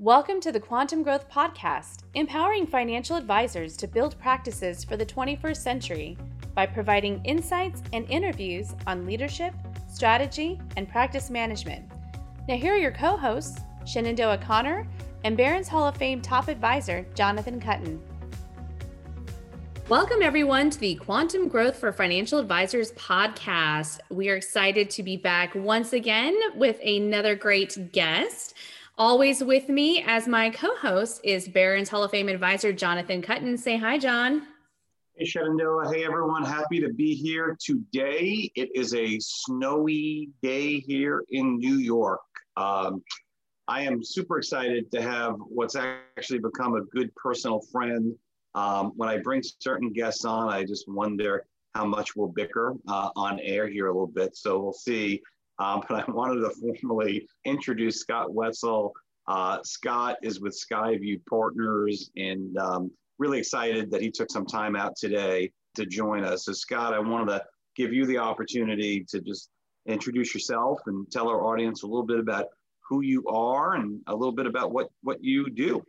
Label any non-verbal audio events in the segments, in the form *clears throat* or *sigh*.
Welcome to the Quantum Growth Podcast, empowering financial advisors to build practices for the 21st century by providing insights and interviews on leadership, strategy, and practice management. Now, here are your co hosts, Shenandoah Connor and Barron's Hall of Fame top advisor, Jonathan Kuttin. Welcome, everyone, to the Quantum Growth for Financial Advisors podcast. We are excited to be back once again with another great guest. Always with me as my co host is Barron's Hall of Fame advisor, Jonathan Kuttin. Say hi, John. Hey, Shenandoah. Hey, everyone. Happy to be here today. It is a snowy day here in New York. Um, I am super excited to have what's actually become a good personal friend um, when I bring certain guests on, I just wonder how much we'll bicker uh, on air here a little bit. So we'll see. Um, *laughs* but I wanted to formally introduce Scott Wetzel. Uh, Scott is with Skyview Partners and um, really excited that he took some time out today to join us. So, Scott, I wanted to give you the opportunity to just introduce yourself and tell our audience a little bit about who you are and a little bit about what, what you do.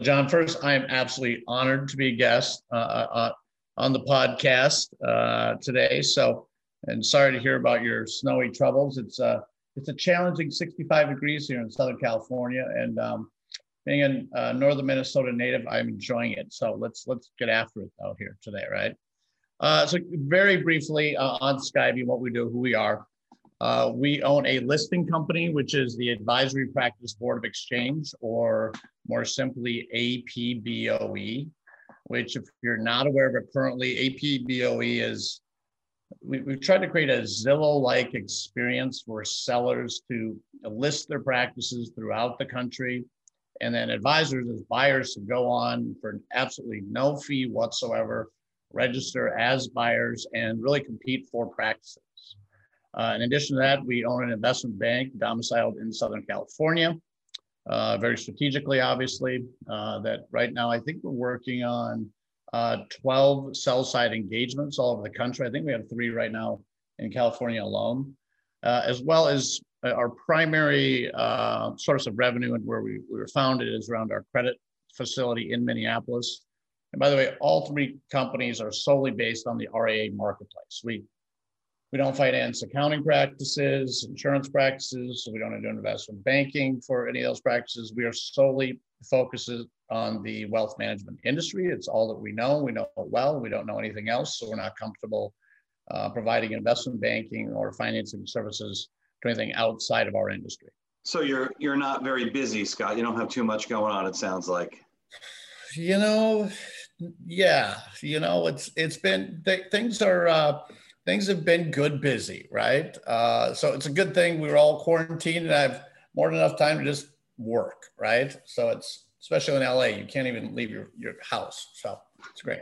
John, first, I am absolutely honored to be a guest uh, uh, uh, on the podcast uh, today. So, and sorry to hear about your snowy troubles. It's a uh, it's a challenging 65 degrees here in Southern California, and um, being a uh, northern Minnesota native, I'm enjoying it. So let's let's get after it out here today, right? so, very briefly on Skyview, what we do, who we are. Uh, we own a listing company, which is the Advisory Practice Board of Exchange, or more simply APBOE, which, if you're not aware of it currently, APBOE is we, have tried to create a Zillow like experience for sellers to list their practices throughout the country. And then advisors, as buyers, to go on for absolutely no fee whatsoever, register as buyers, and really compete for practices. Uh, in addition to that, we own an investment bank domiciled in Southern California, uh, very strategically, obviously. Uh, that right now, I think we're working on uh, 12 sell side engagements all over the country. I think we have three right now in California alone, uh, as well as uh, our primary source of revenue and where we, we were founded is around our credit facility in Minneapolis. And by the way, all three companies are solely based on the RIA marketplace. We we don't finance accounting practices, insurance practices. So we don't do investment banking for any of those practices. We are solely focused on the wealth management industry. It's all that we know. We know it well. We don't know anything else. So we're not comfortable uh, providing investment banking or financing services to anything outside of our industry. So you're you're not very busy, Scott. You don't have too much going on. It sounds like. You know, yeah. You know, it's it's been th- things are. Uh, things have been good busy, right? Uh, so it's a good thing we were all quarantined and I have more than enough time to just work, right? So it's especially in LA, you can't even leave your, your house. So it's great.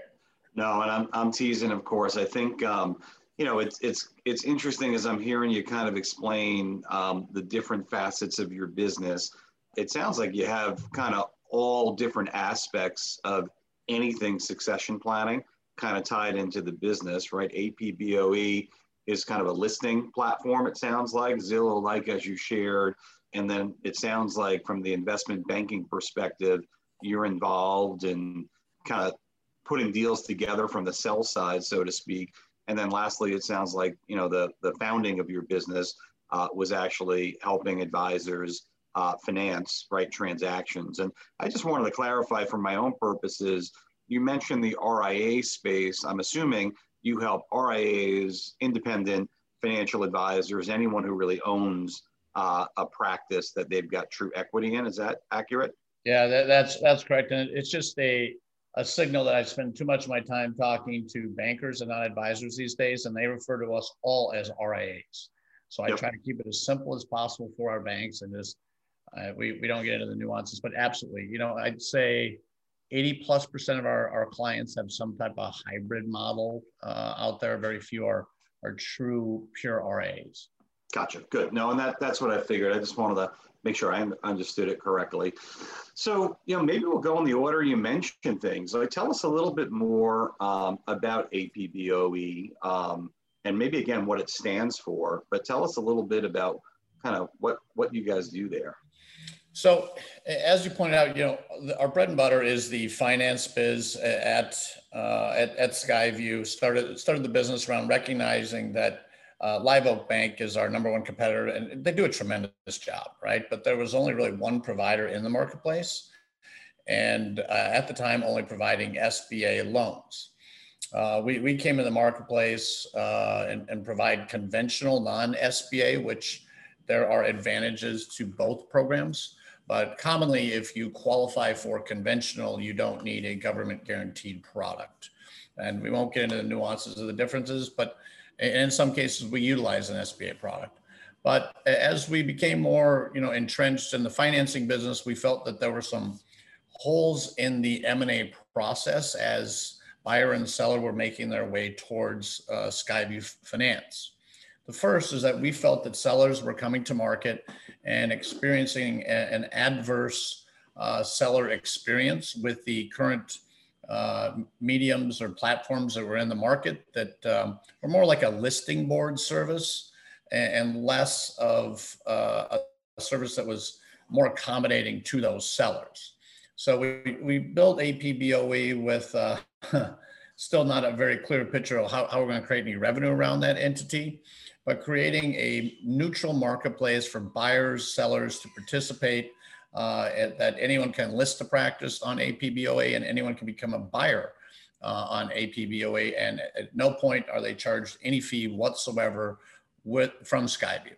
No, and I'm, I'm teasing, of course. I think, um, you know, it's, it's, it's interesting as I'm hearing you kind of explain um, the different facets of your business. It sounds like you have kind of all different aspects of anything succession planning kind of tied into the business, right? APBOE is kind of a listing platform, it sounds like, Zillow like as you shared. And then it sounds like from the investment banking perspective, you're involved in kind of putting deals together from the sell side, so to speak. And then lastly, it sounds like, you know, the, the founding of your business uh, was actually helping advisors uh, finance, right, transactions. And I just wanted to clarify for my own purposes, you mentioned the RIA space. I'm assuming you help RIAs, independent financial advisors, anyone who really owns uh, a practice that they've got true equity in. Is that accurate? Yeah, that, that's that's correct, and it's just a a signal that I spend too much of my time talking to bankers and not advisors these days, and they refer to us all as RIAs. So I yep. try to keep it as simple as possible for our banks, and just uh, we we don't get into the nuances, but absolutely, you know, I'd say 80 plus percent of our, our clients have some type of hybrid model uh, out there. Very few are, are true pure RIAs. Gotcha. Good. No, and that, that's what I figured. I just wanted to make sure I understood it correctly. So, you know, maybe we'll go in the order you mentioned things. Like, tell us a little bit more um, about APBOE um, and maybe again what it stands for. But tell us a little bit about kind of what what you guys do there. So, as you pointed out, you know, our bread and butter is the finance biz at uh, at, at Skyview. Started started the business around recognizing that uh, Live Oak Bank is our number one competitor, and they do a tremendous job, right? But there was only really one provider in the marketplace, and uh, at the time, only providing SBA loans. Uh, we, we came in the marketplace uh, and, and provide conventional non SBA, which there are advantages to both programs. But commonly, if you qualify for conventional, you don't need a government guaranteed product. And we won't get into the nuances of the differences, but in some cases, we utilize an SBA product. But as we became more, you know, entrenched in the financing business, we felt that there were some holes in the M&A process as buyer and seller were making their way towards uh, Skyview Finance. The first is that we felt that sellers were coming to market and experiencing a, an adverse uh, seller experience with the current uh, mediums or platforms that were in the market that um, were more like a listing board service and, and less of uh, a service that was more accommodating to those sellers. So we, we built APBOE with uh, *laughs* still not a very clear picture of how, how we're going to create any revenue around that entity but creating a neutral marketplace for buyers, sellers to participate, uh, that anyone can list a practice on APBOE and anyone can become a buyer uh, on APBOE. And at no point are they charged any fee whatsoever with from Skyview.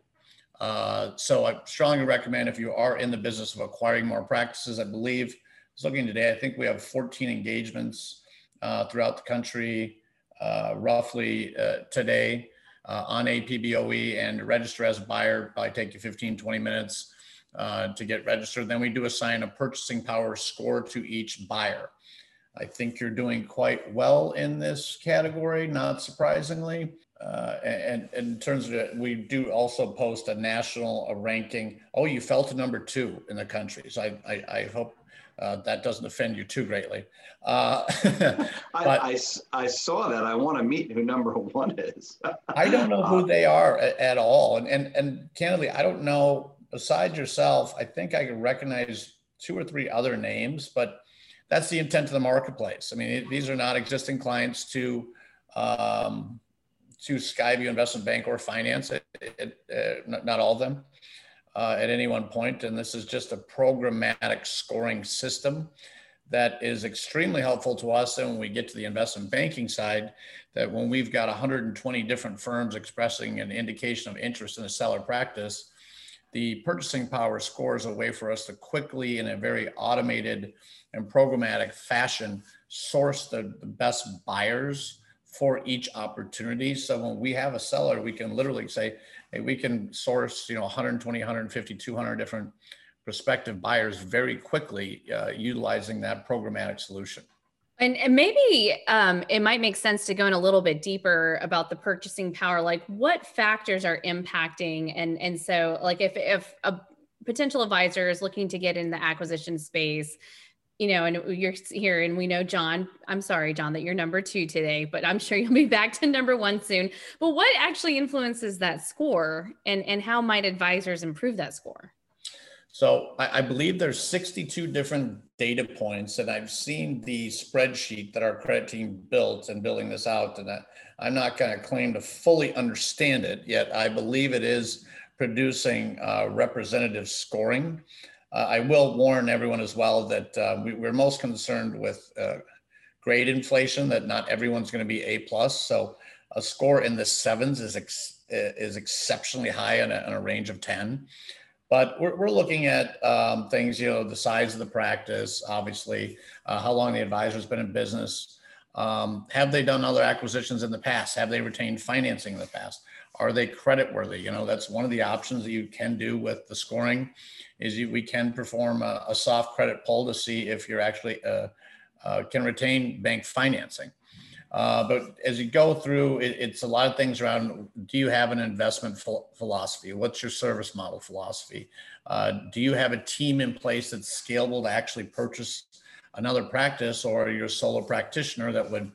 Uh, so I strongly recommend if you are in the business of acquiring more practices, I believe, I was looking today, I think we have 14 engagements uh, throughout the country, uh, roughly uh, today on APBOE and register as a buyer. Probably take you 15, 20 minutes uh, to get registered. Then we do assign a purchasing power score to each buyer. I think you're doing quite well in this category, not surprisingly. Uh, and, and, in terms of it, we do also post a national a ranking. Oh, you fell to number two in the country. So I, I, I hope uh, that doesn't offend you too greatly. Uh, *laughs* but, I, I, I, saw that. I want to meet who number one is. I don't know who *laughs* uh, they are at, at, all. And, and, and candidly, I don't know, besides yourself, I think I can recognize two or three other names, but that's the intent of the marketplace. I mean, these are not existing clients to, um, to Skyview Investment Bank or Finance, it, it, uh, not all of them uh, at any one point, and this is just a programmatic scoring system that is extremely helpful to us. And when we get to the investment banking side, that when we've got 120 different firms expressing an indication of interest in a seller practice, the purchasing power score is a way for us to quickly, in a very automated and programmatic fashion, source the, the best buyers for each opportunity. So when we have a seller, we can literally say, hey, we can source, you know, 120, 150, 200 different prospective buyers very quickly uh, utilizing that programmatic solution. And, and maybe um, it might make sense to go in a little bit deeper about the purchasing power. Like, what factors are impacting? And and so, like, if if a potential advisor is looking to get in the acquisition space, you know, and you're here, and we know John. I'm sorry, John, that you're number two today, but I'm sure you'll be *laughs* back to number one soon. But what actually influences that score, and and how might advisors improve that score? So I, I believe there's 62 different data points, and I've seen the spreadsheet that our credit team built and building this out, and I, I'm not going to claim to fully understand it yet. I believe it is producing uh, representative scoring. Uh, I will warn everyone as well that uh, we, are most concerned with uh, grade inflation, that not everyone's going to be A plus. So a score in the sevens is ex- is exceptionally high on a, a, range of 10. But we're, we're looking at um, things, you know, the size of the practice, obviously, uh, how long the advisor's been in business. Um, have they done other acquisitions in the past? Have they retained financing in the past? Are they credit worthy? You know, that's one of the options that you can do with the scoring is you, we can perform a, a, soft credit pull to see if you're actually uh, uh, can retain bank financing. Uh, but as you go through, it, it's a lot of things around do you have an investment ph- philosophy? What's your service model philosophy? Uh, do you have a team in place that's scalable to actually purchase another practice, or you're a solo practitioner that would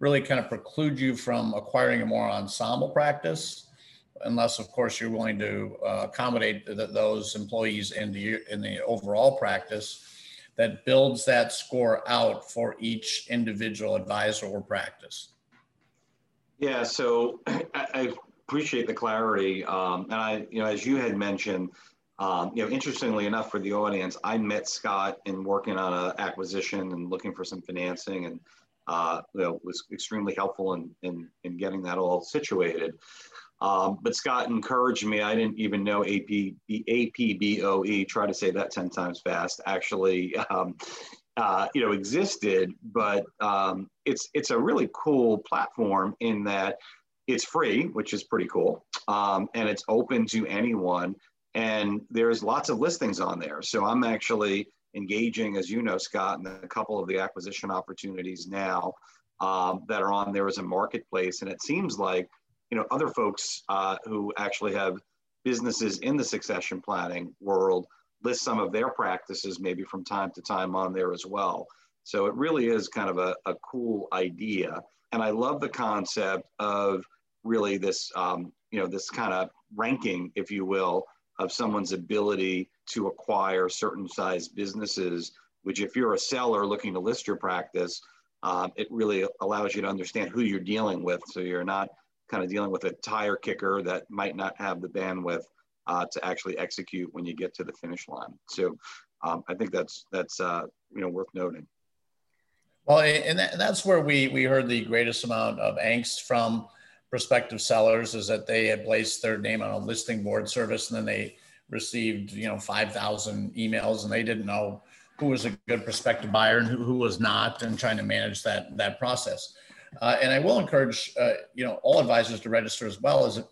really kind of preclude you from acquiring a more ensemble practice? unless of course you're willing to uh, accommodate those employees in the in the overall practice that builds that score out for each individual advisor or practice. Yeah, so *clears throat* I, I appreciate the clarity, um, and I, you know, as you had mentioned, um, you know, interestingly enough for the audience, I met Scott in working on an acquisition and looking for some financing, and uh, you know, was extremely helpful in, in, in getting that all situated. Um, but Scott encouraged me. I didn't even know AP, APBOE, try to say that 10 times fast, actually, um, uh, you know, existed. But um, it's, it's a really cool platform in that it's free, which is pretty cool. Um, and it's open to anyone. And there's lots of listings on there. So I'm actually engaging, as you know, Scott, in a couple of the acquisition opportunities now um, that are on there as a marketplace. And it seems like you know, other folks uh, who actually have businesses in the succession planning world list some of their practices maybe from time to time on there as well. So it really is kind of a, a cool idea. And I love the concept of really this, um, you know, this kind of ranking, if you will, of someone's ability to acquire certain size businesses, which if you're a seller looking to list your practice, um, it really allows you to understand who you're dealing with. So you're not kind of dealing with a tire kicker that might not have the bandwidth uh, to actually execute when you get to the finish line. So um, I think that's that's uh, you know worth noting. Well, and that's where we we heard the greatest amount of angst from prospective sellers is that they had placed their name on a listing board service and then they received you know 5,000 emails and they didn't know who was a good prospective buyer and who, who was not and trying to manage that that process. Uh, and I will encourage, uh, you know, all advisors to register as well. As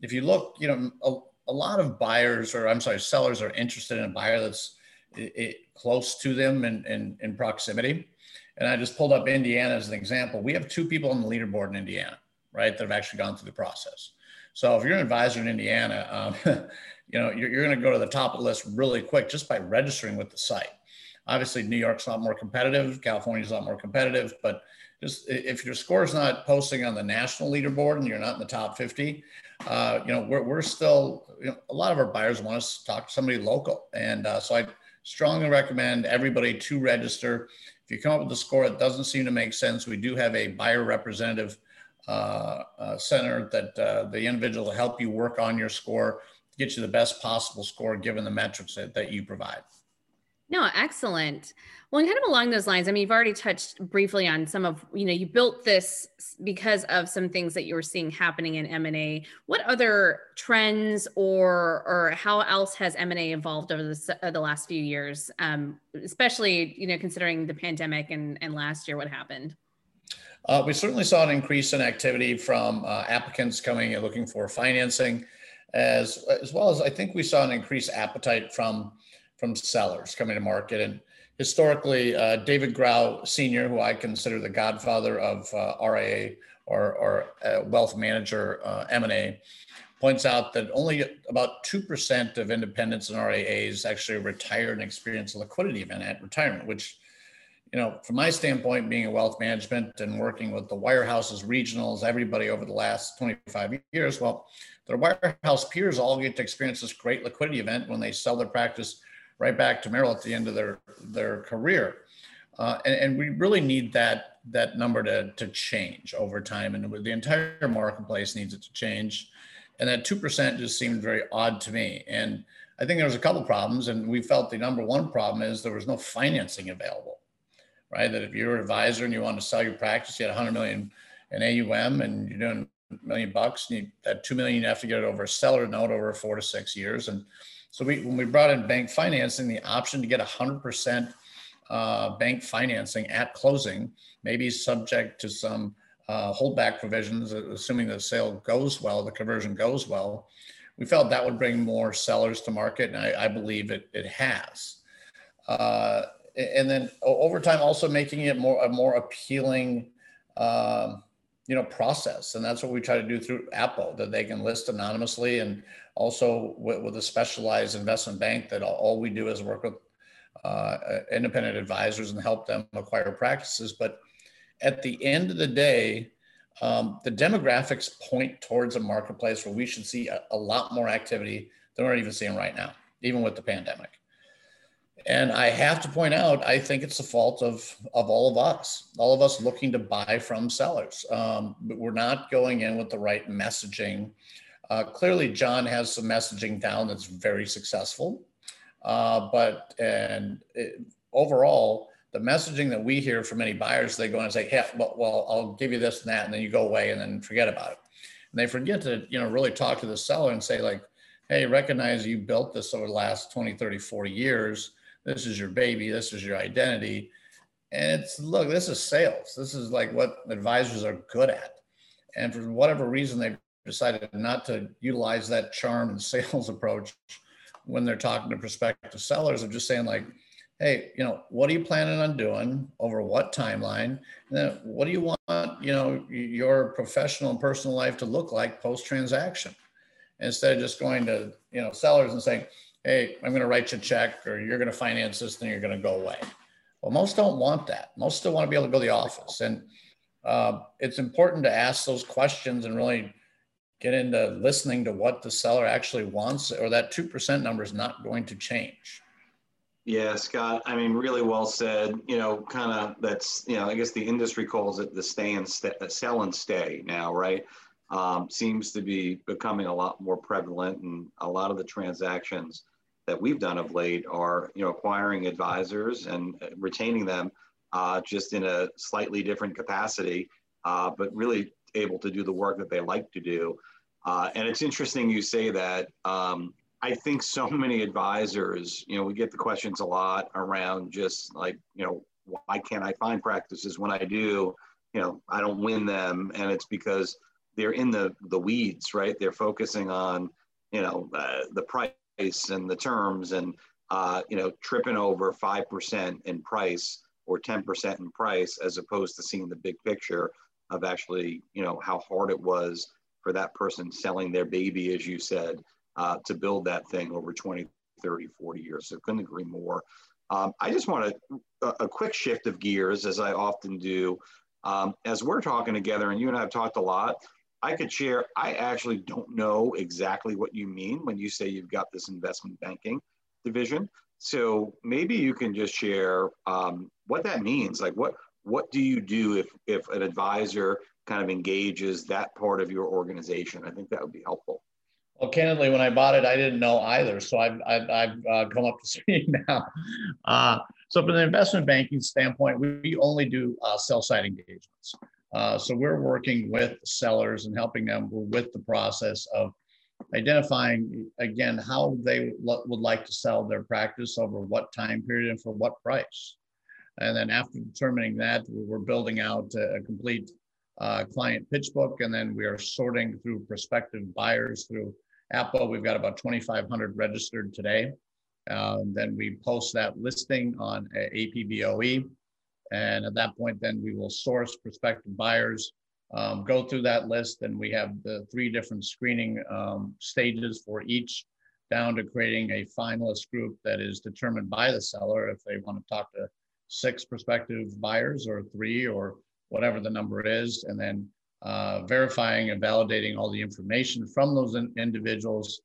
if you look, you know, a, a, lot of buyers, or I'm sorry, sellers are interested in a buyer that's it, it, close to them and in, in, in, proximity. And I just pulled up Indiana as an example. We have two people on the leaderboard in Indiana, right, that have actually gone through the process. So if you're an advisor in Indiana, um, *laughs* you know, you're, you're going to go to the top of the list really quick just by registering with the site. Obviously, New York's a lot more competitive. California's a lot more competitive, but just if your score is not posting on the national leaderboard and you're not in the top 50, uh, you know, we're, we're still, you know, a lot of our buyers want us to talk to somebody local. And uh, so I strongly recommend everybody to register. If you come up with a score that doesn't seem to make sense, we do have a buyer representative uh, uh center that uh, the individual will help you work on your score to get you the best possible score given the metrics that, that you provide. No, excellent. Well, and kind of along those lines, I mean, you've already touched briefly on some of, you know, you built this because of some things that you were seeing happening in M&A. What other trends or or how else has M&A evolved over the, uh, the last few years, um, especially, you know, considering the pandemic and, and last year what happened? Uh, we certainly saw an increase in activity from uh, applicants coming and looking for financing, as, as well as I think we saw an increased appetite from from sellers coming to market. And historically, uh, David Grau Sr., who I consider the godfather of uh, RIA or, or uh, wealth manager uh, M&A, points out that only about 2% of independents and RIAs actually retire and experience a liquidity event at retirement, which you know, from my standpoint, being a wealth management and working with the wirehouses, regionals, everybody over the last 25 years, well, their wirehouse peers all get to experience this great liquidity event when they sell their practice right back to Merrill at the end of their their career. Uh, and, and, we really need that that number to, to change over time, and the entire marketplace needs it to change. And that two percent just seemed very odd to me. And I think there was a couple problems, and we felt the number one problem is there was no financing available. Right, that if you're an advisor and you want to sell your practice, you had 100 million in AUM, and you're doing a million bucks, and you, that two million you have to get it over a seller note over four to six years, and so we, when we brought in bank financing, the option to get 100% uh, bank financing at closing, maybe subject to some uh, holdback provisions, assuming the sale goes well, the conversion goes well, we felt that would bring more sellers to market, and I, I believe it, it has. Uh, and then over time, also making it more a more appealing, um, you know, process, and that's what we try to do through APBOE, that they can list anonymously and also with, with, a specialized investment bank that all, all we do is work with uh, independent advisors and help them acquire practices. But at the end of the day, um, the demographics point towards a marketplace where we should see a, a lot more activity than we're even seeing right now, even with the pandemic. And I have to point out, I think it's the fault of, of all of us, all of us looking to buy from sellers. Um, but we're not going in with the right messaging. Uh, clearly, John has some messaging down that's very successful. Uh, but and it, overall, the messaging that we hear from many buyers, they go and say, "Hey, well, well, I'll give you this and that," and then you go away and then forget about it. And they forget to, you know, really talk to the seller and say, like, "Hey, recognize you built this over the last 20, 30, 40 years." This is your baby. This is your identity. And it's look, this is sales. This is like what advisors are good at. And for whatever reason, they've decided not to utilize that charm and *laughs* sales approach when they're talking to prospective sellers of just saying like, hey, you know, what are you planning on doing over what timeline? And then what do you want, you know, your professional and personal life to look like post transaction? Instead of just going to, you know, sellers and saying, hey, I'm going to write you a check or you're going to finance this and you're going to go away. Well, most don't want that. Most still want to be able to go to the office. And uh, it's important to ask those questions and really get into listening to what the seller actually wants, or that 2% number is not going to change. Yeah, Scott, I mean, really well said. You know, kind of that's, you know, I guess the industry calls it the stay and st- sell and stay now, right? Um, seems to be becoming a lot more prevalent, and a lot of the transactions that we've done of late are you know acquiring advisors and retaining them uh, just in a slightly different capacity, uh, but really able to do the work that they like to do. Uh, and it's interesting you say that. Um, I think so many advisors, you know, we get the questions a lot around just like, you know, why can't I find practices when I do? You know, I don't win them, and it's because they're in the the weeds, right? They're focusing on, you know, uh, the price and the terms and uh, you know tripping over 5% in price or 10% in price as opposed to seeing the big picture of actually you know how hard it was for that person selling their baby as you said uh, to build that thing over 20 30 40 years so couldn't agree more um, i just want a, a, quick shift of gears as i often do um, as we're talking together and you and i have talked a lot I could share, I actually don't know exactly what you mean when you say you've got this investment banking division. So maybe you can just share um, what that means. Like what what do you do if if an advisor kind of engages that part of your organization? I think that would be helpful. Well, candidly, when I bought it, I didn't know either. So I've, I've, I've uh, come up to *laughs* speed now. Uh, so from the investment banking standpoint, we only do uh, sell side engagements. Uh, so we're working with sellers and helping them with the process of identifying again how they would like to sell their practice over what time period and for what price. And then after determining that, we're building out a, complete uh, client pitch book, and then we are sorting through prospective buyers through APBOE. We've got about 2,500 registered today. Uh, then we post that listing on APBOE and at that point, then we will source prospective buyers, um, go through that list, and we have the three different screening um, stages for each, down to creating a finalist group that is determined by the seller if they want to talk to six prospective buyers or three or whatever the number is, and then uh, verifying and validating all the information from those in individuals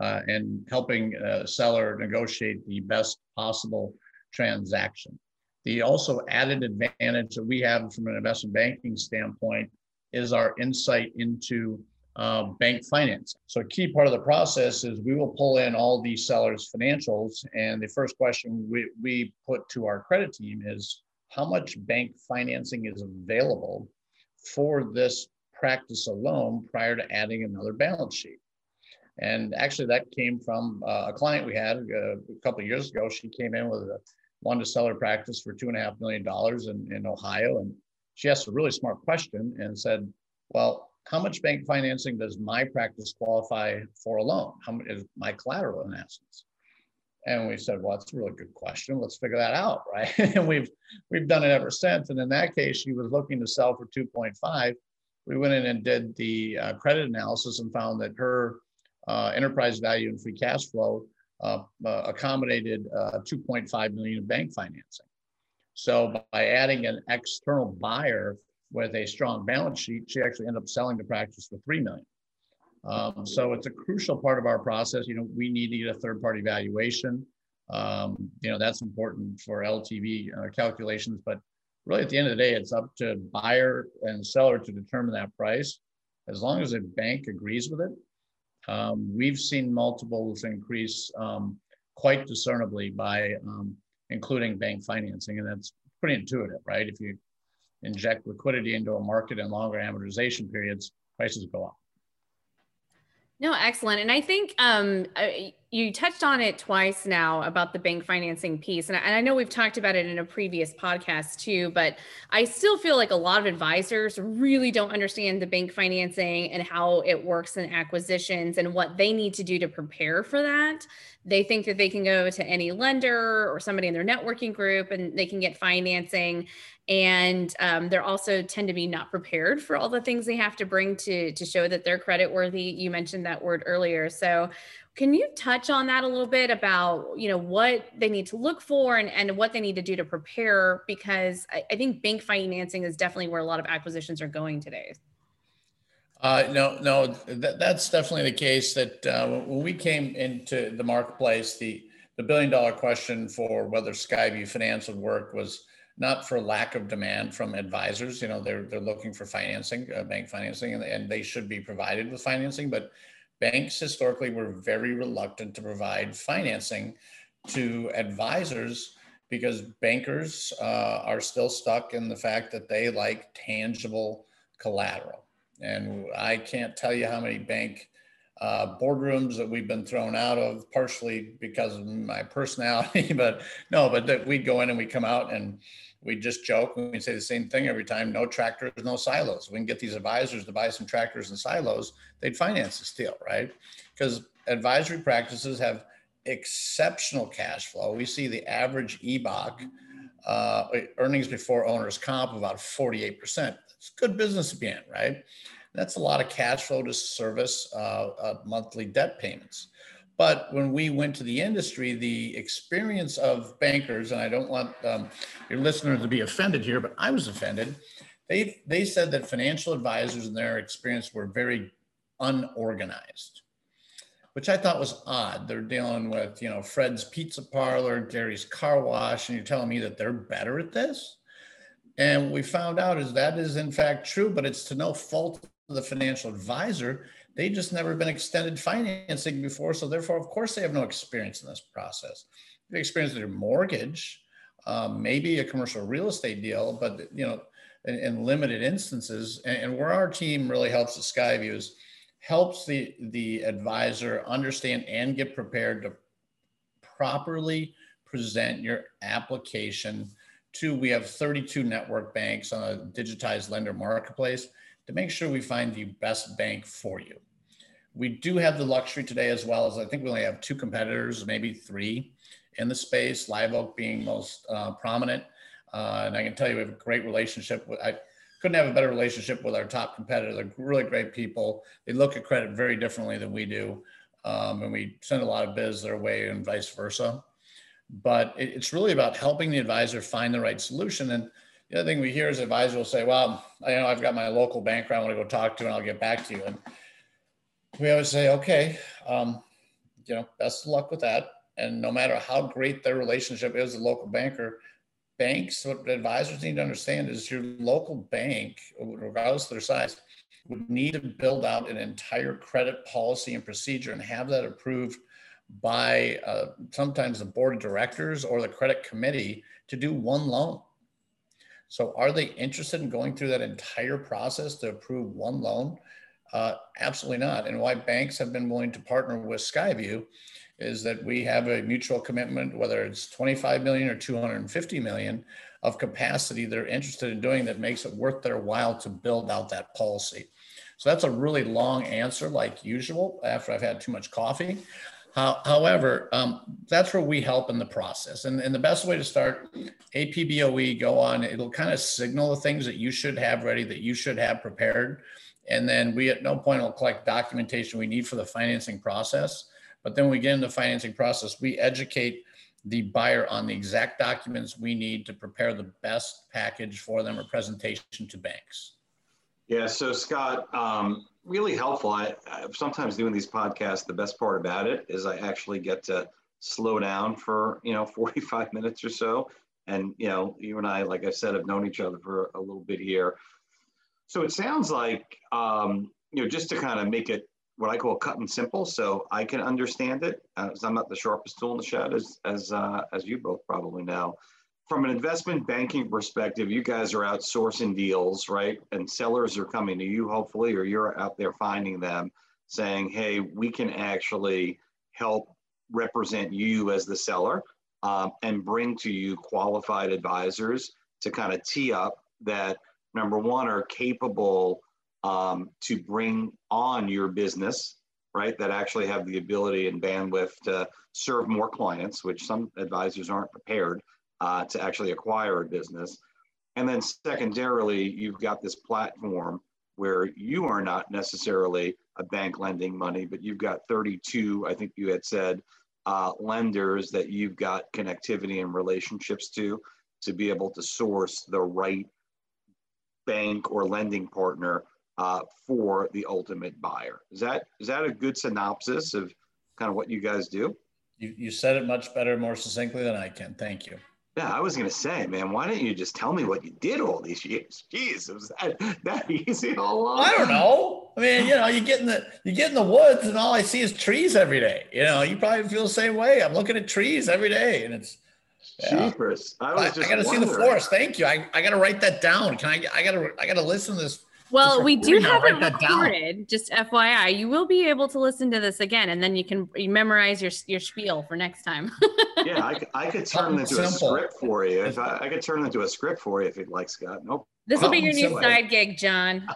uh, and helping a seller negotiate the best possible transaction. The also added advantage that we have from an investment banking standpoint is our insight into uh, bank financing. So a key part of the process is we will pull in all these sellers' financials, and the first question we, we put to our credit team is how much bank financing is available for this practice alone prior to adding another balance sheet. And actually, that came from uh, a client we had uh, a couple years ago. She came in with a wanted to sell her practice for two and a half million dollars in, in Ohio. And she asked a really smart question and said, Well, how much bank financing does my practice qualify for a loan? How much is my collateral in essence? And we said, well, that's a really good question. Let's figure that out, *laughs* right? and we've we've done it ever since. And in that case, she was looking to sell for 2.5. We went in and did the uh, credit analysis and found that her uh, enterprise value and free cash flow uh, uh, accommodated uh, 2.5 million of bank financing. So by adding an external buyer with a strong balance sheet, she actually ended up selling the practice for three million. Um, so it's a crucial part of our process. You know, we need to get a third party valuation. Um, you know, that's important for LTV uh, calculations, but really at the end of the day, it's up to buyer and seller to determine that price. As long as a bank agrees with it, um, we've seen multiples increase um, quite discernibly by um, including bank financing, and that's pretty intuitive, right? If you inject liquidity into a market and longer amortization periods, prices go up. No, excellent. And I think um, you touched on it twice now about the bank financing piece. And I, and I, know we've talked about it in a previous podcast too, but I still feel like a lot of advisors really don't understand the bank financing and how it works in acquisitions and what they need to do to prepare for that. They think that they can go to any lender or somebody in their networking group and they can get financing and um, they're also tend to be not prepared for all the things they have to bring to to show that they're credit worthy you mentioned that word earlier so can you touch on that a little bit about you know what they need to look for and, and what they need to do to prepare because I, I think bank financing is definitely where a lot of acquisitions are going today uh, no no that, that's definitely the case that uh, when we came into the marketplace the the billion dollar question for whether skyview finance would work was not for lack of demand from advisors. You know, they're they're looking for financing, uh, bank financing, and, and they should be provided with financing. But banks historically were very reluctant to provide financing to advisors because bankers uh, are still stuck in the fact that they like tangible collateral. And I can't tell you how many bank uh, boardrooms that we've been thrown out of, partially because of my personality, *laughs* but no, but that we'd go in and we come out and we just joke and we say the same thing every time no tractors, no silos. We can get these advisors to buy some tractors and silos, they'd finance this deal, right? Because advisory practices have exceptional cash flow. We see the average EBOC, uh, earnings before owner's comp, about 48%. It's good business to be in, right? That's a lot of cash flow to service uh, uh, monthly debt payments. But when we went to the industry, the experience of bankers, and I don't want um, your listeners to be offended here, but I was offended. They, they said that financial advisors in their experience were very unorganized, which I thought was odd. They're dealing with, you know, Fred's Pizza Parlor, Gary's Car Wash, and you're telling me that they're better at this? And we found out is that is in fact true, but it's to no fault of the financial advisor they just never been extended financing before. So therefore, of course, they have no experience in this process. They've experienced their mortgage, um, maybe a commercial real estate deal, but you know, in, in limited instances. And, and, where our team really helps at Skyview is helps the the advisor understand and get prepared to properly present your application to we have 32 network banks on a digitized lender marketplace to make sure we find the best bank for you we do have the luxury today as well as I think we only have two competitors, maybe three in the space, Live Oak being most uh, prominent. Uh, and I can tell you we have a great relationship with, I couldn't have a better relationship with our top competitor. They're really great people. They look at credit very differently than we do. Um, and we send a lot of biz their way and vice versa. But it, it's really about helping the advisor find the right solution. And the other thing we hear is advisor will say, well, I know I've got my local banker I want to go talk to and I'll get back to you. And we always say, okay, um, you know, best of luck with that. And no matter how great their relationship is, a local banker, banks, what advisors need to understand is your local bank, regardless of their size, would need to build out an entire credit policy and procedure and have that approved by uh, sometimes the board of directors or the credit committee to do one loan. So, are they interested in going through that entire process to approve one loan? Uh, absolutely not. And why banks have been willing to partner with Skyview is that we have a mutual commitment, whether it's 25 million or 250 million of capacity they're interested in doing that makes it worth their while to build out that policy. So that's a really long answer, like usual, after I've had too much coffee. How, however, um, that's where we help in the process. And, and the best way to start, APBOE, go on, it'll kind of signal the things that you should have ready, that you should have prepared and then we at no point will collect documentation we need for the financing process. But then we get into the financing process, we educate the buyer on the exact documents we need to prepare the best package for them or presentation to banks. Yeah, so Scott, um, really helpful. I, I, sometimes doing these podcasts, the best part about it is I actually get to slow down for you know *laughs* 45 minutes or so. And you know, you and I, like I said, have known each other for a little bit here. So it sounds like um, you know, just to kind of make it what I call cut and simple, so I can understand it. Uh, I'm not the sharpest tool in the shed, as as uh, as you both probably know. From an investment banking perspective, you guys are outsourcing deals, right? And sellers are coming to you, hopefully, or you're out there finding them, saying, "Hey, we can actually help represent you as the seller um, and bring to you qualified advisors to kind of tee up that number one are capable." um, to bring on your business, right? That actually have the ability and bandwidth to serve more clients, which some advisors aren't prepared uh, to actually acquire a business. And then secondarily, you've got this platform where you are not necessarily a bank lending money, but you've got 32, I think you had said, uh, lenders that you've got connectivity and relationships to to be able to source the right bank or lending partner uh, for the ultimate buyer. Is that is that a good synopsis of kind of what you guys do? You, you said it much better, more succinctly than I can. Thank you. Yeah, I was gonna say, man, why didn't you just tell me what you did all these years? Jeez, it was that, that *laughs* easy all along. I don't know. I mean, you know, you get in the you get in the woods and all I see is trees every day. You know, you probably feel the same way. I'm looking at trees every day and it's yeah. Cheapers. I, I, I gotta see the forest. Thank you. I, I gotta write that down. Can I I gotta I gotta listen to this well, we do have it recorded. Just FYI, you will be able to listen to this again, and then you can you memorize your your spiel for next time. *laughs* yeah, I, I could turn it into simple. a script for you. If I, I could turn it into a script for you if you'd like, Scott. Nope. This will be your new side gig, John.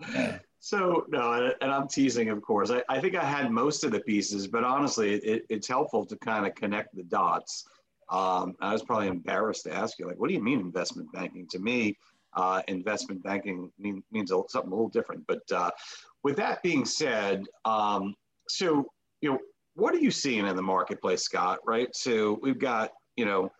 *laughs* so no, and I'm teasing, of course. I, I think I had most of the pieces, but honestly, it, it's helpful to kind of connect the dots. Um, I was probably embarrassed to ask you, like, what do you mean investment banking? To me, uh, investment banking mean, means something a little different. But uh, with that being said, um, so you know, what are you seeing in the marketplace, Scott? Right. So we've got you know,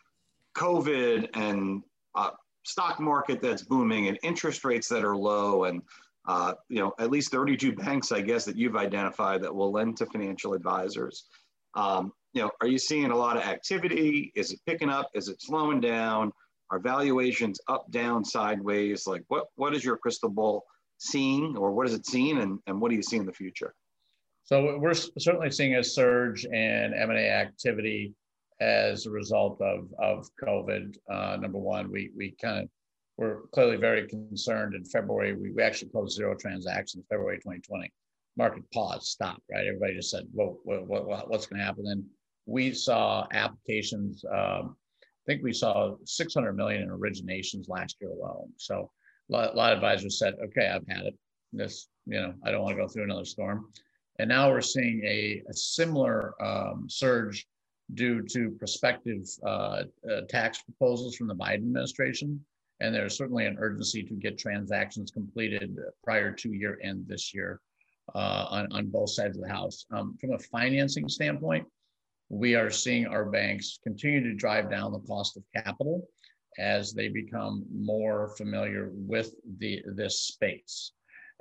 COVID and uh, stock market that's booming and interest rates that are low and uh, you know at least 32 banks i guess that you've identified that will lend to financial advisors um, you know are you seeing a lot of activity is it picking up is it slowing down are valuations up, down, sideways? Like what, what is your crystal ball seeing or what is it seeing and, and what do you see in the future? So we're certainly seeing a surge in M&A activity as a result of, of COVID. Uh, number one, we, we kind of were clearly very concerned in February. We, we actually closed zero transactions February 2020. Market pause, stop, right? Everybody just said, well, what, what, what's going to happen? Then we saw applications um, I think we saw 600 million in originations last year alone. So a lot, a lot of advisors said, okay, I've had it. This, you know, I don't want to go through another storm. And now we're seeing a, a similar um, surge due to prospective uh, uh, tax proposals from the Biden administration. And there's certainly an urgency to get transactions completed prior to year end this year uh, on, on both sides of the house. Um, from a financing standpoint, we are seeing our banks continue to drive down the cost of capital as they become more familiar with the this space.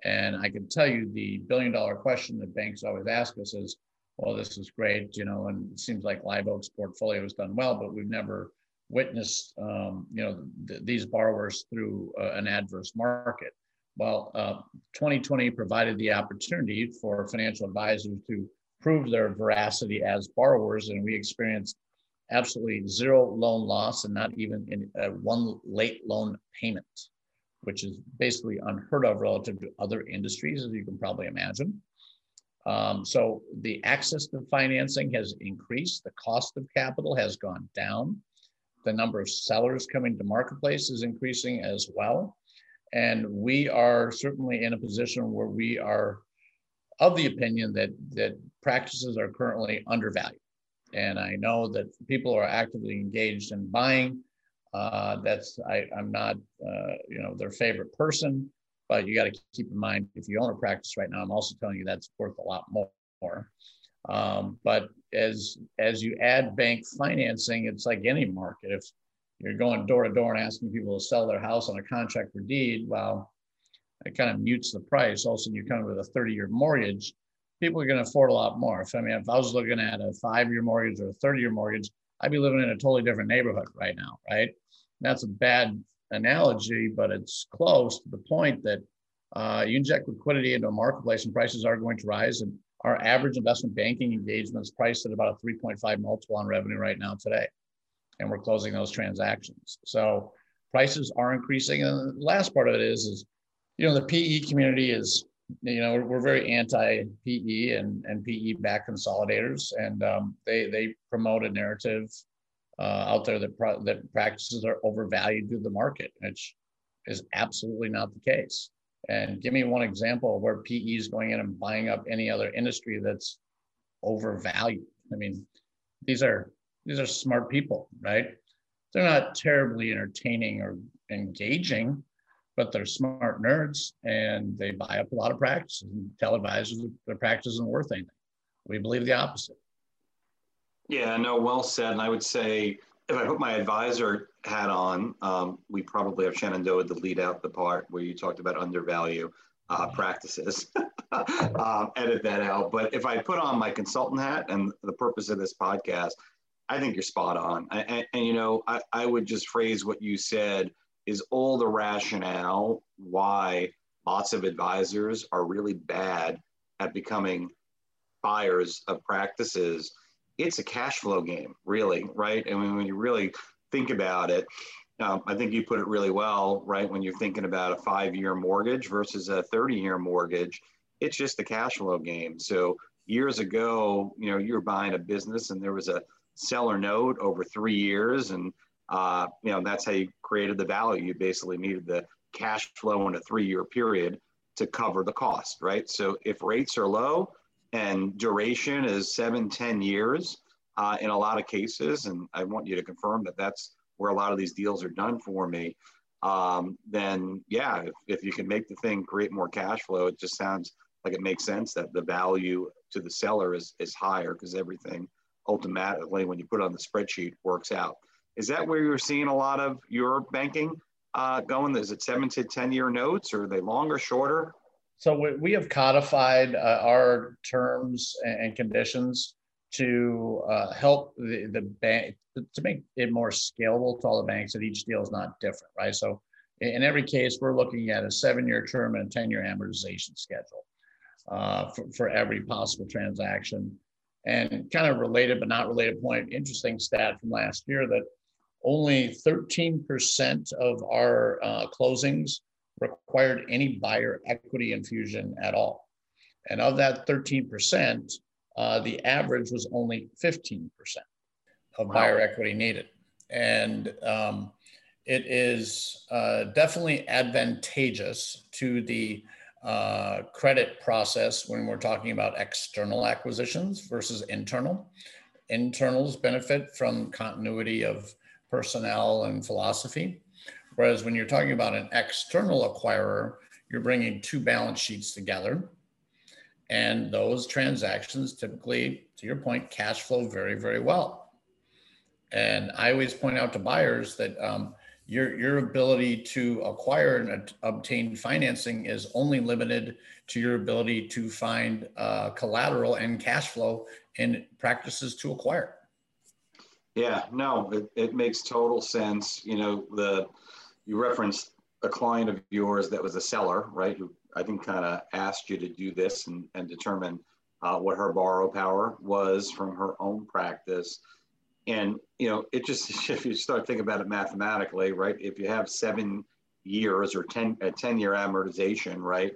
And I can tell you the billion dollar question that banks always ask us is, well, this is great, you know, and it seems like Live Oak's portfolio has done well, but we've never witnessed, um, you know, th- these borrowers through uh, an adverse market. Well, uh, 2020 provided the opportunity for financial advisors to proved their veracity as borrowers, and we experienced absolutely zero loan loss and not even in uh, one late loan payment, which is basically unheard of relative to other industries, as you can probably imagine. Um, so the access to financing has increased. The cost of capital has gone down. The number of sellers coming to marketplace is increasing as well. And we are certainly in a position where we are of the opinion that that practices are currently undervalued. And I know that people are actively engaged in buying. Uh, that's I, am not uh, you know their favorite person, but you got to keep in mind if you own a practice right now, I'm also telling you that's worth a lot more. Um, but as as you add bank financing, it's like any market. If you're going door to door and asking people to sell their house on a contract for deed, well, it kind of mutes the price. Also, you come with a 30 year mortgage, people are going to afford a lot more. If I mean, if I was looking at a five year mortgage or a 30 year mortgage, I'd be living in a totally different neighborhood right now, right? that's a bad analogy, but it's close to the point that uh, you inject liquidity into a marketplace and prices are going to rise. And our average investment banking engagement is priced at about a 3.5 multiple on revenue right now today. And we're closing those transactions. So prices are increasing. And the last part of it is, is you know, the PE community is, you know, we're very anti-PE and, and PE back consolidators. And um, they, they promote a narrative uh, out there that, pro- that practices are overvalued to the market, which is absolutely not the case. And give me one example where PE is going in and buying up any other industry that's overvalued. I mean, these are these are smart people, right? They're not terribly entertaining or engaging, but they're smart nerds and they buy up a lot of practices and tell advisors their practice isn't worth anything. We believe the opposite. Yeah, no, well said. And I would say if I put my advisor hat on, um, we probably have Shenandoah to lead out the part where you talked about undervalue uh, practices. *laughs* um, edit that out. But if I put on my consultant hat and the purpose of this podcast, I think you're spot on. And, and, and you know, I, I would just phrase what you said is all the rationale why lots of advisors are really bad at becoming buyers of practices it's a cash flow game, really, right? I mean, when you really think about it, um, I think you put it really well, right? When you're thinking about a five year mortgage versus a 30 year mortgage, it's just a cash flow game. So years ago, you know, you were buying a business and there was a seller note over three years, and uh, you know that's how you created the value. You basically needed the cash flow in a three year period to cover the cost, right? So if rates are low, and duration is seven, ten years uh, in a lot of cases. And I want you to confirm that that's where a lot of these deals are done for me. Um, then yeah, if, if you can make the thing create more cash flow, it just sounds like it makes sense that the value to the seller is, is higher because everything ultimately, when you put it on the spreadsheet, works out. Is that where you're seeing a lot of your banking uh, going? Is it seven to 10 year notes or are they longer, shorter? So we, we have codified uh, our terms and, conditions to uh, help the, the bank to make it more scalable to all the banks that each deal is not different, right? So in every case, we're looking at a seven-year term and a 10-year amortization schedule uh, for, for every possible transaction. And kind of related but not related point, interesting stat from last year that only 13% of our uh, closings required any buyer equity infusion at all. And of that 13%, uh, the average was only 15% of wow. buyer equity needed. And um, it is uh, definitely advantageous to the uh, credit process when we're talking about external acquisitions versus internal. Internals benefit from continuity of personnel and philosophy. Whereas when you're talking about an external acquirer, you're bringing two balance sheets together. And those transactions typically, to your point, cash flow very, very well. And I always point out to buyers that um, your, your ability to acquire and obtain financing is only limited to your ability to find uh, collateral and cash flow and practices to acquire. Yeah, no, it, it makes total sense. You know, the you referenced a client of yours that was a seller, right? Who I think kind of asked you to do this and, and determine uh, what her borrow power was from her own practice. And, you know, it just, *laughs* if you start thinking about it mathematically, right? If you have seven years or 10, a 10 year amortization, right?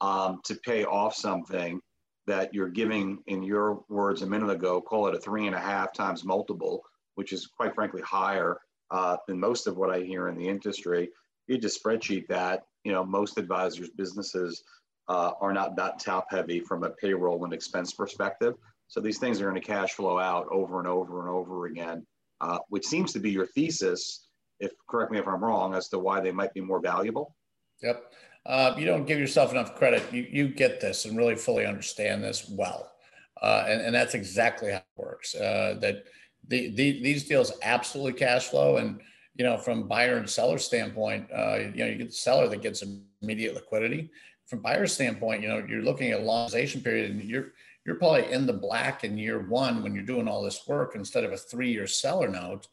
Um, to pay off something that you're giving, in your words a minute ago, call it a three and a half times multiple, which is quite frankly higher uh, than most of what I hear in the industry. You just spreadsheet that. You know, most advisors' businesses uh, are not that top heavy from a payroll and expense perspective. So these things are going to cash flow out over and over and over again, uh, which seems to be your thesis. If correct me if I'm wrong, as to why they might be more valuable. Yep. Uh, you don't give yourself enough credit. You, you get this and really fully understand this well. Uh, and, and that's exactly how it works. Uh, that the, the, these deals absolutely cash flow. And, you know, from buyer and seller standpoint, uh, you know, you get the seller that gets immediate liquidity. From buyer standpoint, you know, you're looking at a longization period and you're, you're probably in the black in year one when you're doing all this work instead of a three-year seller note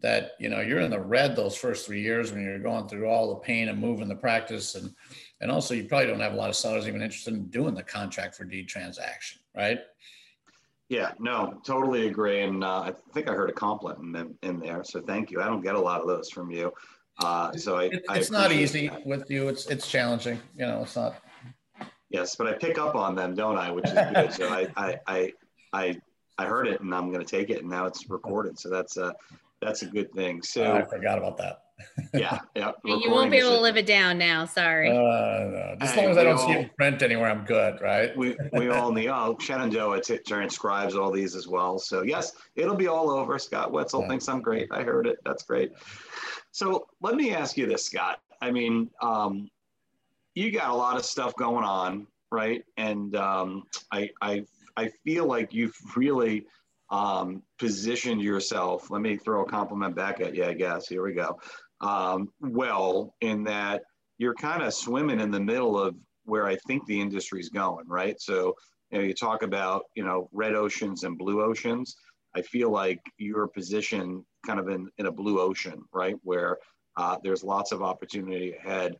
that you know you're in the red those first three years when you're going through all the pain of moving the practice and and also you probably don't have a lot of sellers even interested in doing the contract for deed transaction right yeah no totally agree and uh, i think i heard a compliment in, in there so thank you i don't get a lot of those from you uh, so I, it's, it's not easy that. with you it's it's challenging you know it's not Yes, but I pick up on them, don't I? Which is good. so I, I, I, I, I heard it, and I'm going to take it, and now it's recorded. So that's a, that's a good thing. So I forgot about that. Yeah, yeah. *laughs* You won't be able to live it down now. Sorry. Uh, no. As long as I don't all, see it print anywhere, I'm good, right? we *laughs* we all need. Oh, Shenandoah t- transcribes all these as well. So yes, it'll be all over. Scott Wetzel yeah. thinks I'm great. I heard it. That's great. So let me ask you this, Scott. I mean, um, you got a lot of stuff going on, right? And um, I, I, I feel like you've really um, positioned yourself. Let me throw a compliment back at you, I guess. Here we go. Um, well, in that you're kind of swimming in the middle of where I think the industry's going, right? So, you know, you talk about, you know, red oceans and blue oceans. I feel like your position kind of in, in a blue ocean, right? Where uh, there's lots of opportunity ahead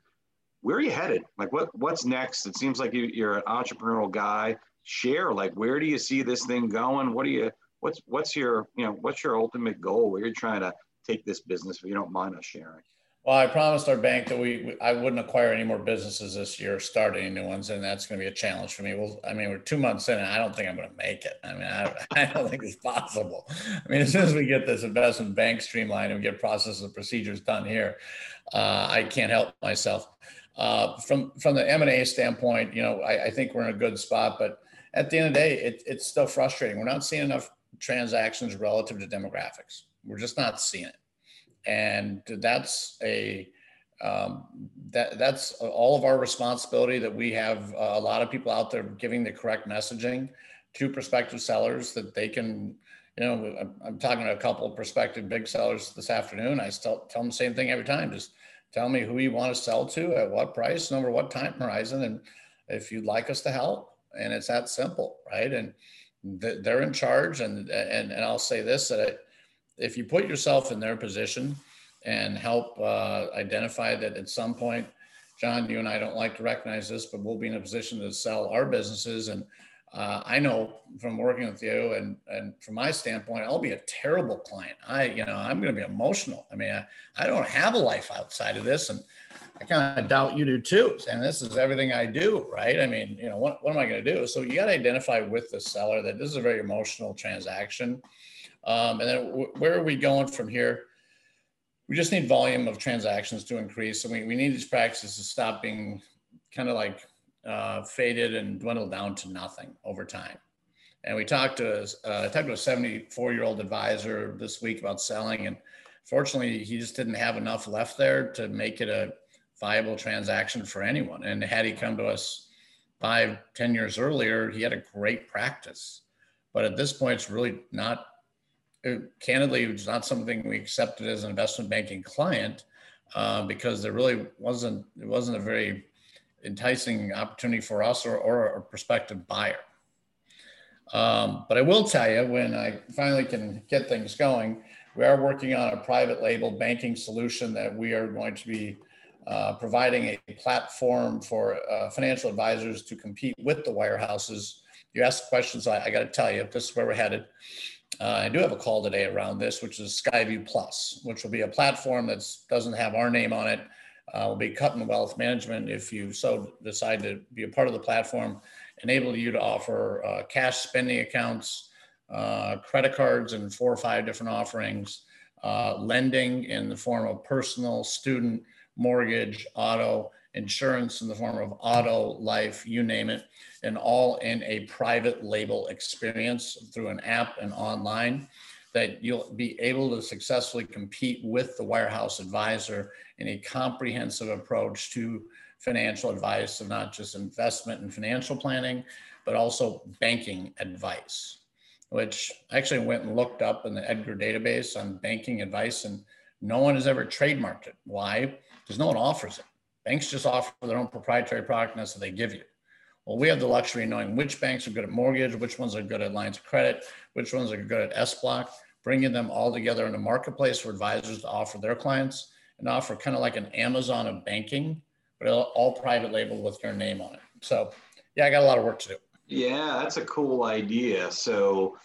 where are you headed? Like what what's next? It seems like you, you're an entrepreneurial guy. Share like where do you see this thing going? What do you what's what's your you know what's your ultimate goal? Where you're trying to take this business? If you don't mind us sharing. Well, I promised our bank that we, we, I wouldn't acquire any more businesses this year, start any new ones, and that's going to be a challenge for me. Well, I mean, we're two months in, and I don't think I'm going to make it. I mean, I, *laughs* I don't think it's possible. I mean, as soon as we get this investment bank streamlined and we get processes and procedures done here, uh, I can't help myself. Uh, from from the M and A standpoint, you know, I, I, think we're in a good spot, but at the end of the day, it, it's still frustrating. We're not seeing enough transactions relative to demographics. We're just not seeing it, and that's a um, that that's all of our responsibility. That we have a lot of people out there giving the correct messaging to prospective sellers that they can. You know, I'm, I'm talking to a couple of prospective big sellers this afternoon. I still tell them the same thing every time. Just tell me who you want to sell to at what price and over what time horizon and if you'd like us to help and it's that simple right and they're in charge and and, and i'll say this that if you put yourself in their position and help uh, identify that at some point john you and i don't like to recognize this but we'll be in a position to sell our businesses and uh, I know from working with you and, and from my standpoint, I'll be a terrible client. I, you know, I'm going to be emotional. I mean, I, I don't have a life outside of this and I kind of doubt you do too. And this is everything I do, right? I mean, you know, what, what am I going to do? So you got to identify with the seller that this is a very emotional transaction. Um, and then w- where are we going from here? We just need volume of transactions to increase. So we, we need these practices to stop being kind of like uh, faded and dwindled down to nothing over time. And we talked to uh, I talked to a 74 year old advisor this week about selling, and fortunately, he just didn't have enough left there to make it a viable transaction for anyone. And had he come to us five, ten years earlier, he had a great practice. But at this point, it's really not. It, candidly, it's not something we accepted as an investment banking client uh, because there really wasn't. It wasn't a very enticing opportunity for us or, or a prospective buyer. Um, but I will tell you, when I finally can get things going, we are working on a private label banking solution that we are going to be uh, providing a platform for uh, financial advisors to compete with the wirehouses. You asked questions, I, I got to tell you, this is where we're headed. Uh, I do have a call today around this, which is Skyview Plus, which will be a platform that doesn't have our name on it uh, will be Cutton Wealth Management if you so decide to be a part of the platform, enable you to offer uh, cash spending accounts, uh, credit cards and four or five different offerings, uh, lending in the form of personal, student, mortgage, auto, insurance in the form of auto, life, you name it, and all in a private label experience through an app and online that you'll be able to successfully compete with the wirehouse advisor in a comprehensive approach to financial advice of not just investment and financial planning, but also banking advice, which I actually went and looked up in the Edgar database on banking advice, and no one has ever trademarked it. Why? Because no one offers it. Banks just offer their own proprietary product, and that's what they give you. Well, we have the luxury of knowing which banks are good at mortgage, which ones are good at lines of credit, which ones are good at SBLOC, bringing them all together in a marketplace for advisors to offer their clients and offer kind of like an Amazon of banking, but all private label with your name on it. So, yeah, I got a lot of work to do. Yeah, that's a cool idea. So,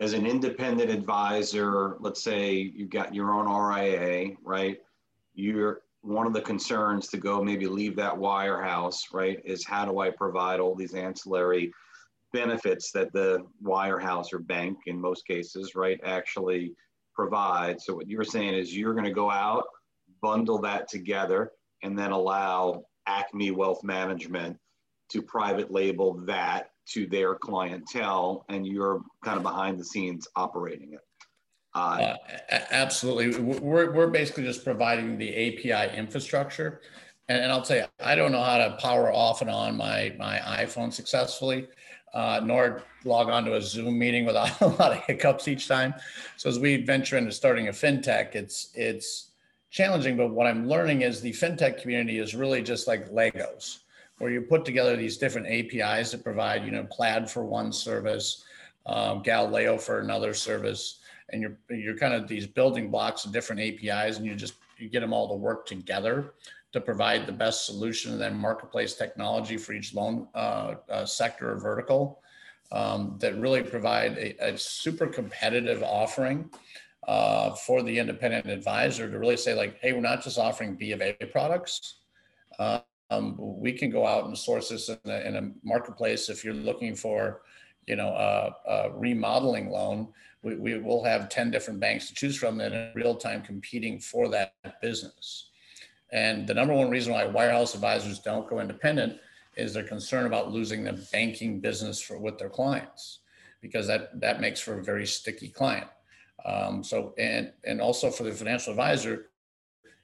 as an independent advisor, let's say you've got your own RIA, right? You're one of the concerns to go maybe leave that wirehouse, right? Is how do I provide all these ancillary benefits that the wirehouse or bank, in most cases, right, actually provide? So what you're saying is you're going to go out, bundle that together, and then allow Acme Wealth Management to private label that to their clientele, and you're kind of behind the scenes operating it. Uh, uh, absolutely. We're, we're basically just providing the API infrastructure. And, and, I'll tell you, I don't know how to power off and on my, my iPhone successfully, uh, nor log on to a Zoom meeting without *laughs* a lot of hiccups each time. So as we venture into starting a fintech, it's, it's challenging. But what I'm learning is the fintech community is really just like Legos where you put together these different APIs that provide, you know, Plaid for one service, um, Galileo for another service, and you're you're kind of these building blocks of different APIs, and you just you get them all to work together to provide the best solution and then marketplace technology for each loan uh, uh, sector or vertical um, that really provide a, a super competitive offering uh, for the independent advisor to really say like, hey, we're not just offering B of A products. Um, we can go out and source this in a, in a marketplace. If you're looking for, you know, a, a remodeling loan, we, we will have 10 different banks to choose from that in real time competing for that business. And the number one reason why wirehouse advisors don't go independent is their concern about losing the banking business for with their clients because that that makes for a very sticky client. Um, so and and also for the financial advisor,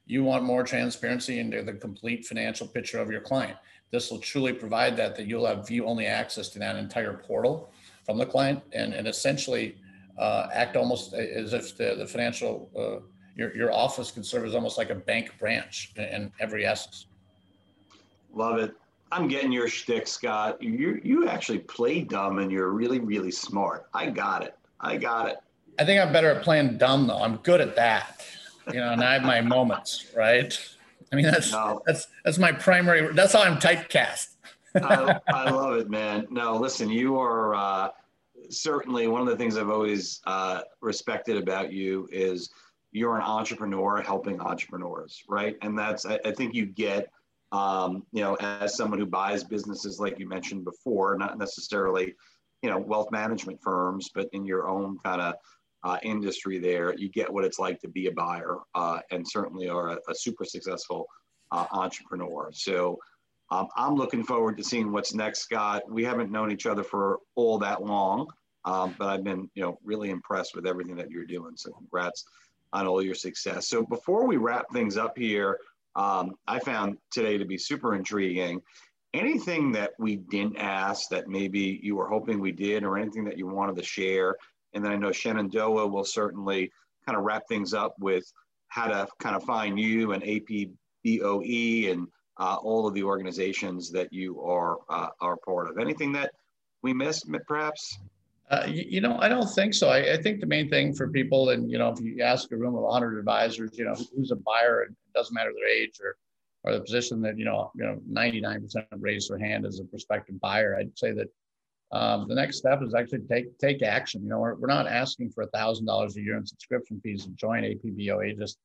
you want more transparency into the complete financial picture of your client. This will truly provide that, that you'll have view only access to that entire portal from the client and, and essentially uh, act almost as if the, the financial, uh, your, your office can serve as almost like a bank branch in, in every essence. Love it. I'm getting your shtick, Scott. You you actually play dumb and you're really really smart. I got it. I got it. I think I'm better at playing dumb though. I'm good at that you know, and I have my moments, right? I mean, that's no. that's that's my primary. That's how I'm typecast. I, I, love it, man. No, listen, you are uh, certainly one of the things I've always uh, respected about you is you're an entrepreneur helping entrepreneurs, right? And that's I, I think you get, um, you know, as someone who buys businesses like you mentioned before, not necessarily, you know, wealth management firms, but in your own kind of uh, industry there, you get what it's like to be a buyer uh, and certainly are a, a super successful uh, entrepreneur. So um, I'm looking forward to seeing what's next, Scott. We haven't known each other for all that long, um, but I've been, you know, really impressed with everything that you're doing. So congrats on all your success. So before we wrap things up here, um, I found today to be super intriguing. Anything that we didn't ask that maybe you were hoping we did, or anything that you wanted to share and then I know Shenandoah will certainly kind of wrap things up with how to kind of find you and APBOE and uh, all of the organizations that you are uh, are part of. Anything that we missed, perhaps? Uh, you, you, know, I don't think so. I, I, think the main thing for people, and you know, if you ask a room of 100 advisors, you know, who's a buyer, it doesn't matter their age or or the position that you know, you know, 99% raise their hand as a prospective buyer. I'd say that um, the next step is actually take take action. You know, we're, we're not asking for a thousand dollars a year in subscription fees to join APBOE. Just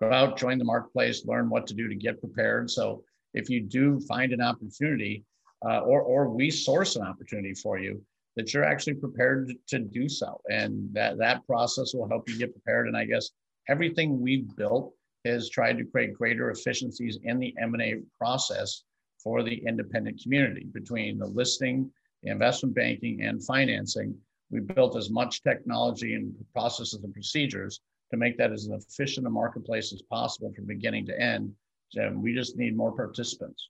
go out, join the marketplace, learn what to do to get prepared. So if you do find an opportunity, uh, or or we source an opportunity for you, that you're actually prepared to, do so, and that that process will help you get prepared. And I guess everything we've built has tried to create greater efficiencies in the M&A process for the independent community between the listing investment banking and financing, we built as much technology and processes and procedures to make that as efficient a marketplace as possible from beginning to end. So we just need more participants.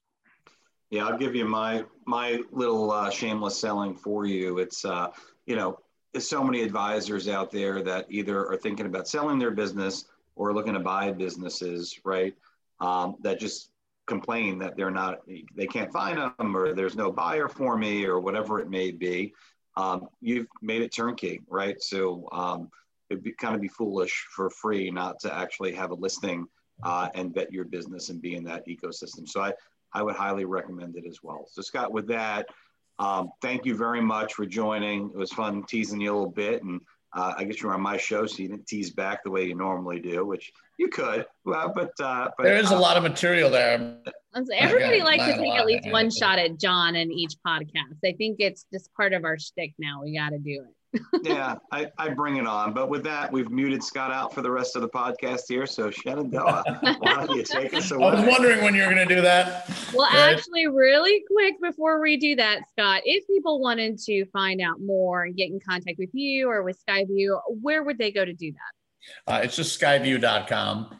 Yeah, I'll give you my my little uh, shameless selling for you. It's uh, you know, there's so many advisors out there that either are thinking about selling their business or looking to buy businesses, right? Um, that just complain that they're not, they can't find them, or there's no buyer for me, or whatever it may be. Um, you've made it turnkey, right? So um, it'd be kind of be foolish for free not to actually have a listing uh, and vet your business and be in that ecosystem. So I, I would highly recommend it as well. So Scott, with that, um, thank you very much for joining. It was fun teasing you a little bit, and uh, I guess you're on my show, so you didn't tease back the way you normally do, which you could. Well, but, uh, but there is uh, a lot of material there. Everybody likes to take at least one shot at John in each podcast. I think it's just part of our shtick now. We got to do it yeah, I, I bring it on. But with that, we've muted Scott out for the rest of the podcast here. So Shenandoah, why don't you take us away? *laughs* I was wondering when you were going to do that. Well, right? actually, really quick before we do that, Scott, if people wanted to find out more and get in contact with you or with Skyview, where would they go to do that? Uh, it's just skyview.com.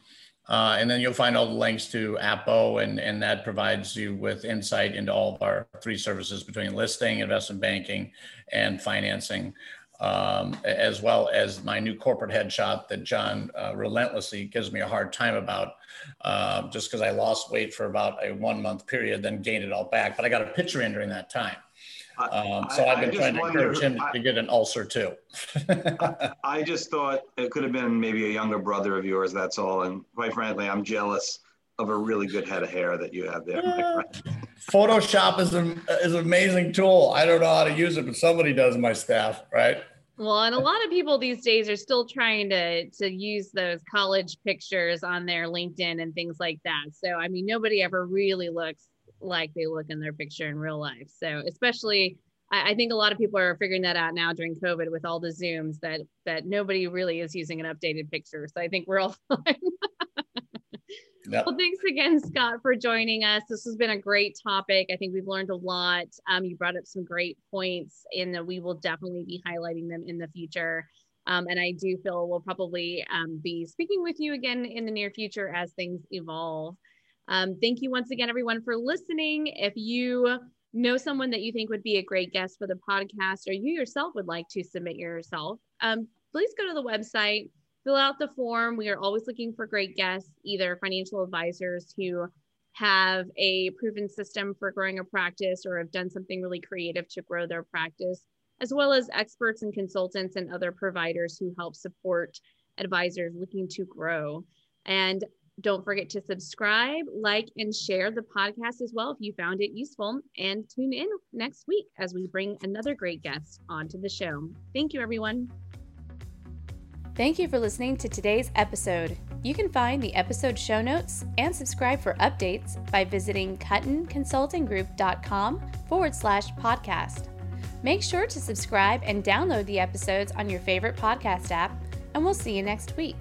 Uh, and then you'll find all the links to APBOE, and, and that provides you with insight into all of our three services between listing, investment banking, and financing um, as well as my new corporate headshot that John uh, relentlessly gives me a hard time about, uh, just because I lost weight for about a one month period, then gained it all back. But I got a picture in during that time. Um, so I, have been trying to wonder, encourage him I, to get an ulcer too. I, *laughs* I just thought it could have been maybe a younger brother of yours. That's all. And quite frankly, I'm jealous of a really good head of hair that you have there. Uh, Photoshop is an is an amazing tool. I don't know how to use it, but somebody does in my staff, right? Well, and a lot of people these days are still trying to to use those college pictures on their LinkedIn and things like that. So, I mean, nobody ever really looks like they look in their picture in real life. So, especially I, I think a lot of people are figuring that out now during COVID with all the Zooms that that nobody really is using an updated picture. So I think we're all *laughs* fine. Yep. Well, thanks again, Scott, for joining us. This has been a great topic. I think we've learned a lot. Um, you brought up some great points, and we will definitely be highlighting them in the future. Um, and I do feel we'll probably um, be speaking with you again in the near future as things evolve. Um, thank you once again, everyone, for listening. If you know someone that you think would be a great guest for the podcast, or you yourself would like to submit yourself, um, please go to the website fill out the form. We are always looking for great guests, either financial advisors who have a proven system for growing a practice or have done something really creative to grow their practice, as well as experts and consultants and other providers who help support advisors looking to grow. And don't forget to subscribe, like, and share the podcast as well if you found it useful. And tune in next week as we bring another great guest onto the show. Thank you, everyone. Thank you for listening to today's episode. You can find the episode show notes and subscribe for updates by visiting cuttonconsultinggroup.com forward slash podcast. Make sure to subscribe and download the episodes on your favorite podcast app, and we'll see you next week.